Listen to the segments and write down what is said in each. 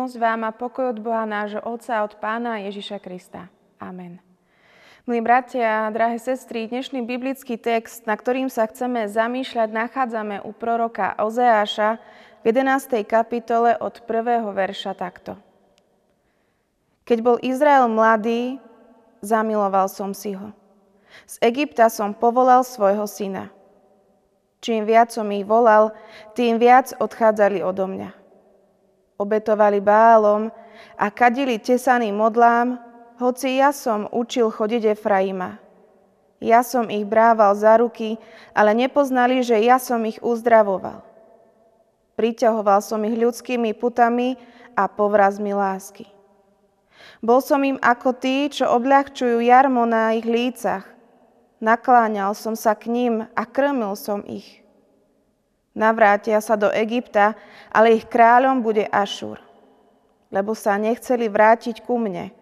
Milosť vám a pokoj od Boha nášho Otca od Pána Ježiša Krista. Amen. Milí bratia a drahé sestry, dnešný biblický text, na ktorým sa chceme zamýšľať, nachádzame u proroka Ozeáša v 11. kapitole od 1. verša takto. Keď bol Izrael mladý, zamiloval som si ho. Z Egypta som povolal svojho syna. Čím viac som ich volal, tým viac odchádzali odo mňa obetovali Bálom a kadili tesaným modlám, hoci ja som učil chodiť Efraima. Ja som ich brával za ruky, ale nepoznali, že ja som ich uzdravoval. Priťahoval som ich ľudskými putami a povrazmi lásky. Bol som im ako tí, čo odľahčujú jarmo na ich lícach. Nakláňal som sa k ním a krmil som ich. Navrátia sa do Egypta, ale ich kráľom bude Ašur, lebo sa nechceli vrátiť ku mne.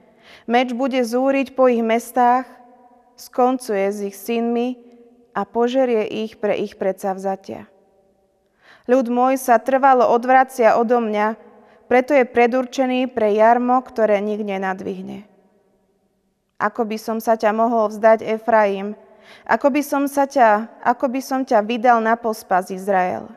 Meč bude zúriť po ich mestách, skoncuje s ich synmi a požerie ich pre ich predsavzatia. Ľud môj sa trvalo odvracia odo mňa, preto je predurčený pre jarmo, ktoré nik nenadvihne. Ako by som sa ťa mohol vzdať, Efraim, ako by som, sa ťa, ako by som ťa vydal na pospas, Izrael.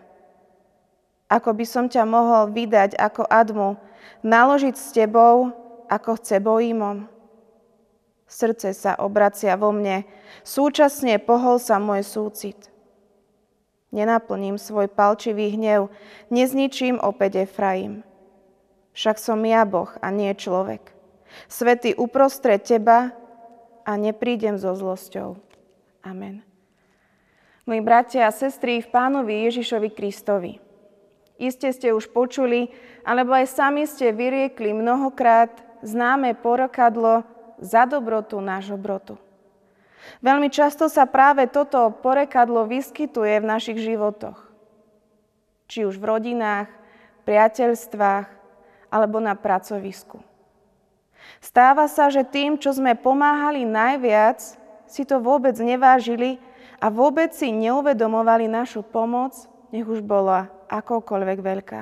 Ako by som ťa mohol vydať ako Admu, naložiť s tebou, ako chce bojímom. Srdce sa obracia vo mne, súčasne pohol sa môj súcit. Nenaplním svoj palčivý hnev, nezničím opäť Efraim. Však som ja Boh a nie človek. Svety uprostred teba a neprídem so zlosťou. Amen. Moji bratia a sestry v pánovi Ježišovi Kristovi. Iste ste už počuli, alebo aj sami ste vyriekli mnohokrát známe porokadlo za dobrotu nášho brotu. Veľmi často sa práve toto porekadlo vyskytuje v našich životoch. Či už v rodinách, priateľstvách alebo na pracovisku. Stáva sa, že tým, čo sme pomáhali najviac, si to vôbec nevážili a vôbec si neuvedomovali našu pomoc, nech už bola akokoľvek veľká.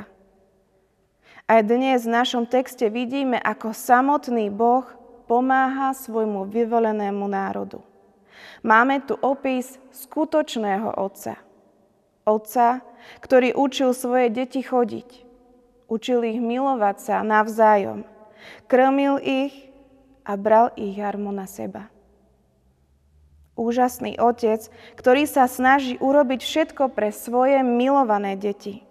Aj dnes v našom texte vidíme, ako samotný Boh pomáha svojmu vyvolenému národu. Máme tu opis skutočného otca. Otca, ktorý učil svoje deti chodiť. Učil ich milovať sa navzájom. Krmil ich a bral ich jarmo na seba úžasný otec, ktorý sa snaží urobiť všetko pre svoje milované deti.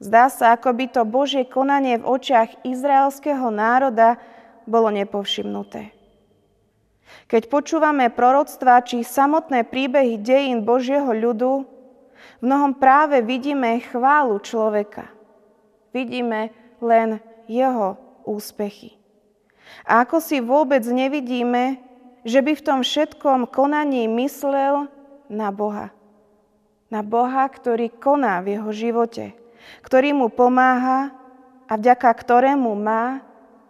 Zdá sa, ako by to Božie konanie v očiach izraelského národa bolo nepovšimnuté. Keď počúvame proroctva či samotné príbehy dejín Božieho ľudu, v mnohom práve vidíme chválu človeka. Vidíme len jeho úspechy. A ako si vôbec nevidíme, že by v tom všetkom konaní myslel na Boha. Na Boha, ktorý koná v jeho živote, ktorý mu pomáha a vďaka ktorému má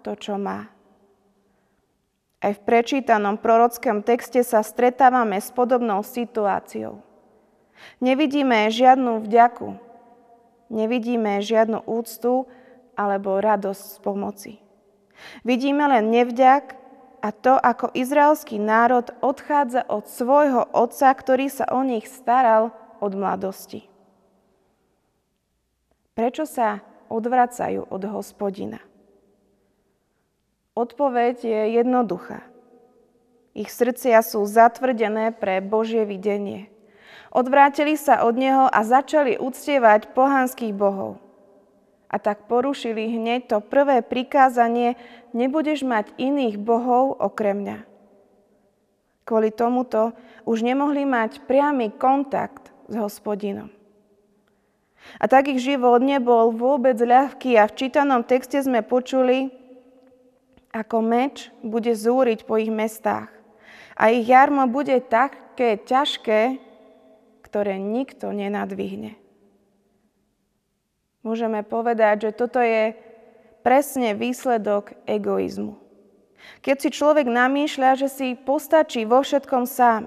to, čo má. Aj v prečítanom prorockom texte sa stretávame s podobnou situáciou. Nevidíme žiadnu vďaku, nevidíme žiadnu úctu alebo radosť z pomoci. Vidíme len nevďak a to, ako izraelský národ odchádza od svojho otca, ktorý sa o nich staral od mladosti. Prečo sa odvracajú od hospodina? Odpoveď je jednoduchá. Ich srdcia sú zatvrdené pre Božie videnie. Odvrátili sa od Neho a začali uctievať pohanských bohov a tak porušili hneď to prvé prikázanie, nebudeš mať iných bohov okrem mňa. Kvôli tomuto už nemohli mať priamy kontakt s hospodinom. A tak ich život nebol vôbec ľahký a v čítanom texte sme počuli, ako meč bude zúriť po ich mestách a ich jarmo bude také ťažké, ktoré nikto nenadvihne. Môžeme povedať, že toto je presne výsledok egoizmu. Keď si človek namýšľa, že si postačí vo všetkom sám,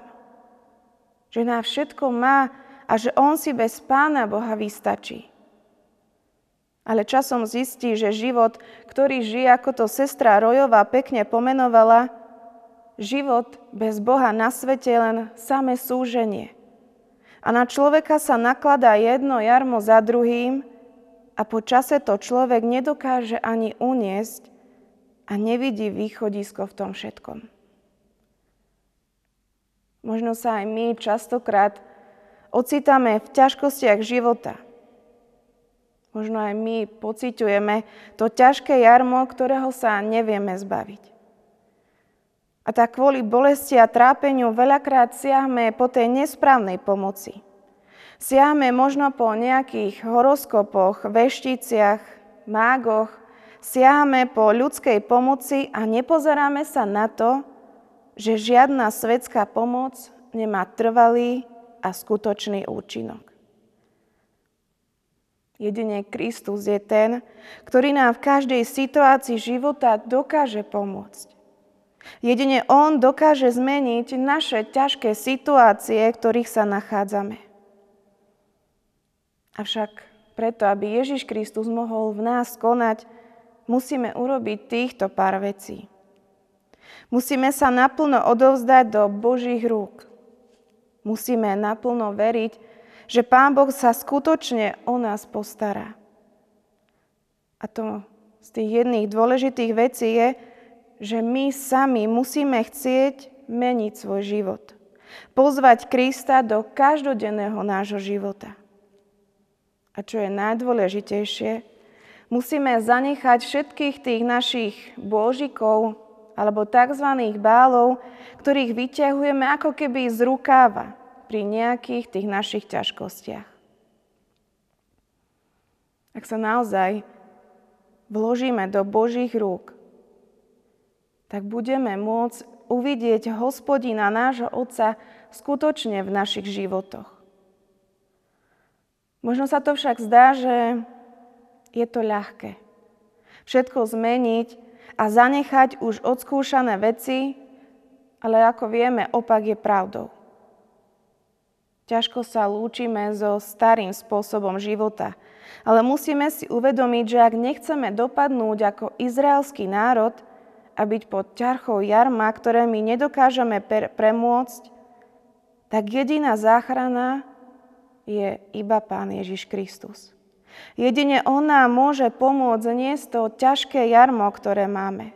že na všetko má a že on si bez Pána Boha vystačí. ale časom zistí, že život, ktorý žije, ako to sestra Rojová pekne pomenovala, život bez Boha na svete len samé súženie. A na človeka sa nakladá jedno jarmo za druhým a po čase to človek nedokáže ani uniesť a nevidí východisko v tom všetkom. Možno sa aj my častokrát ocitáme v ťažkostiach života – Možno aj my pociťujeme to ťažké jarmo, ktorého sa nevieme zbaviť. A tak kvôli bolesti a trápeniu veľakrát siahme po tej nesprávnej pomoci. Siahme možno po nejakých horoskopoch, vešticiach, mágoch, siahame po ľudskej pomoci a nepozeráme sa na to, že žiadna svetská pomoc nemá trvalý a skutočný účinok. Jedine Kristus je ten, ktorý nám v každej situácii života dokáže pomôcť. Jedine On dokáže zmeniť naše ťažké situácie, v ktorých sa nachádzame. Avšak preto, aby Ježiš Kristus mohol v nás konať, musíme urobiť týchto pár vecí. Musíme sa naplno odovzdať do Božích rúk. Musíme naplno veriť, že Pán Boh sa skutočne o nás postará. A to z tých jedných dôležitých vecí je, že my sami musíme chcieť meniť svoj život. Pozvať Krista do každodenného nášho života. A čo je najdôležitejšie, musíme zanechať všetkých tých našich božikov alebo tzv. bálov, ktorých vyťahujeme ako keby z rukáva pri nejakých tých našich ťažkostiach. Ak sa naozaj vložíme do Božích rúk, tak budeme môcť uvidieť hospodina nášho Otca skutočne v našich životoch. Možno sa to však zdá, že je to ľahké. Všetko zmeniť a zanechať už odskúšané veci, ale ako vieme, opak je pravdou. Ťažko sa lúčime so starým spôsobom života. Ale musíme si uvedomiť, že ak nechceme dopadnúť ako izraelský národ a byť pod ťarchou jarma, ktoré my nedokážeme premôcť, tak jediná záchrana je iba Pán Ježiš Kristus. Jedine On nám môže pomôcť niesť to ťažké jarmo, ktoré máme.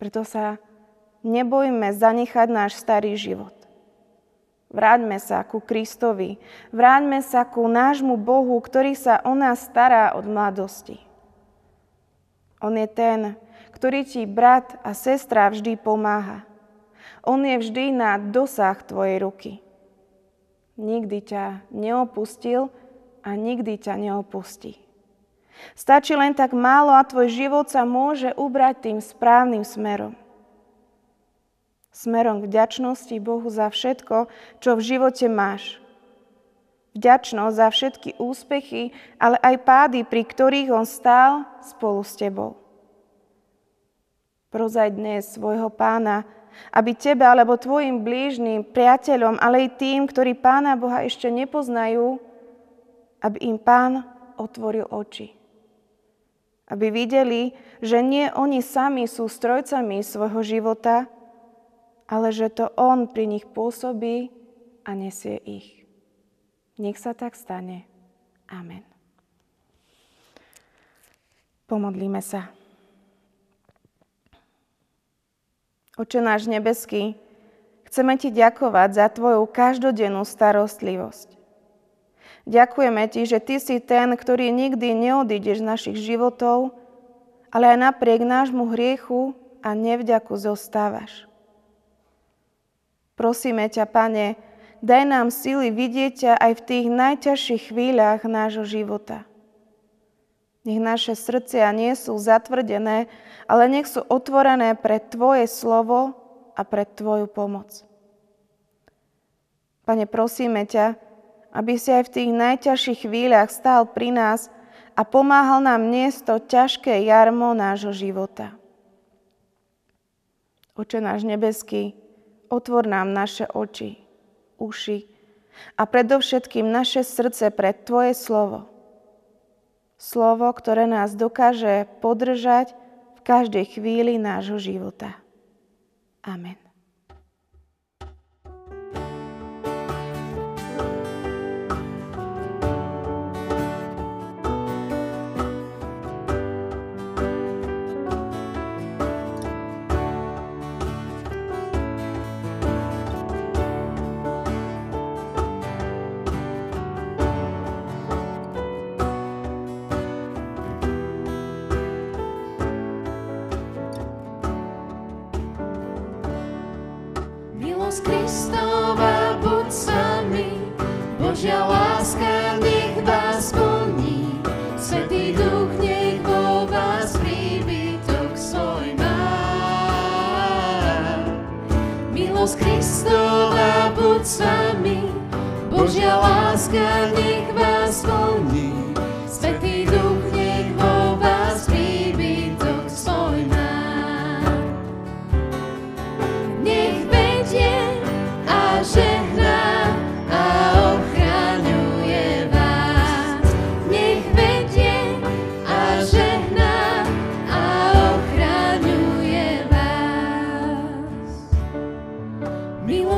Preto sa nebojme zanechať náš starý život. Vráťme sa ku Kristovi. Vráťme sa ku nášmu Bohu, ktorý sa o nás stará od mladosti. On je ten, ktorý ti brat a sestra vždy pomáha. On je vždy na dosah tvojej ruky. Nikdy ťa neopustil a nikdy ťa neopustí. Stačí len tak málo a tvoj život sa môže ubrať tým správnym smerom smerom k vďačnosti Bohu za všetko, čo v živote máš. Vďačnosť za všetky úspechy, ale aj pády, pri ktorých On stál spolu s tebou. Prozaj dnes svojho pána, aby tebe alebo tvojim blížnym, priateľom, ale aj tým, ktorí pána Boha ešte nepoznajú, aby im pán otvoril oči. Aby videli, že nie oni sami sú strojcami svojho života, ale že to On pri nich pôsobí a nesie ich. Nech sa tak stane. Amen. Pomodlíme sa. Oče náš nebeský, chceme Ti ďakovať za Tvoju každodennú starostlivosť. Ďakujeme Ti, že Ty si ten, ktorý nikdy neodídeš z našich životov, ale aj napriek nášmu hriechu a nevďaku zostávaš. Prosíme ťa, Pane, daj nám sily vidieť ťa aj v tých najťažších chvíľach nášho života. Nech naše srdcia nie sú zatvrdené, ale nech sú otvorené pre Tvoje slovo a pre Tvoju pomoc. Pane, prosíme ťa, aby si aj v tých najťažších chvíľach stál pri nás a pomáhal nám niesť to ťažké jarmo nášho života. Oče náš nebeský, Otvor nám naše oči, uši a predovšetkým naše srdce pre Tvoje slovo. Slovo, ktoré nás dokáže podržať v každej chvíli nášho života. Amen. Milosť Kristova buď s vami, Božia láska nech vás plní, Svetý Duch nech vo vás príbytok svoj má. Milosť Kristova buď s vami, Božia láska nech vás plní,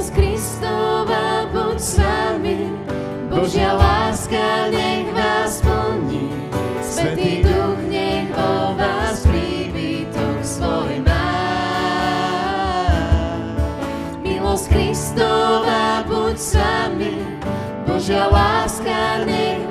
Milosť Kristova buď s vami, Božia láska nech vás plní, Svetý Duch nech vo vás príbytok svoj má. Milosť Kristova buď s vami, Božia láska nech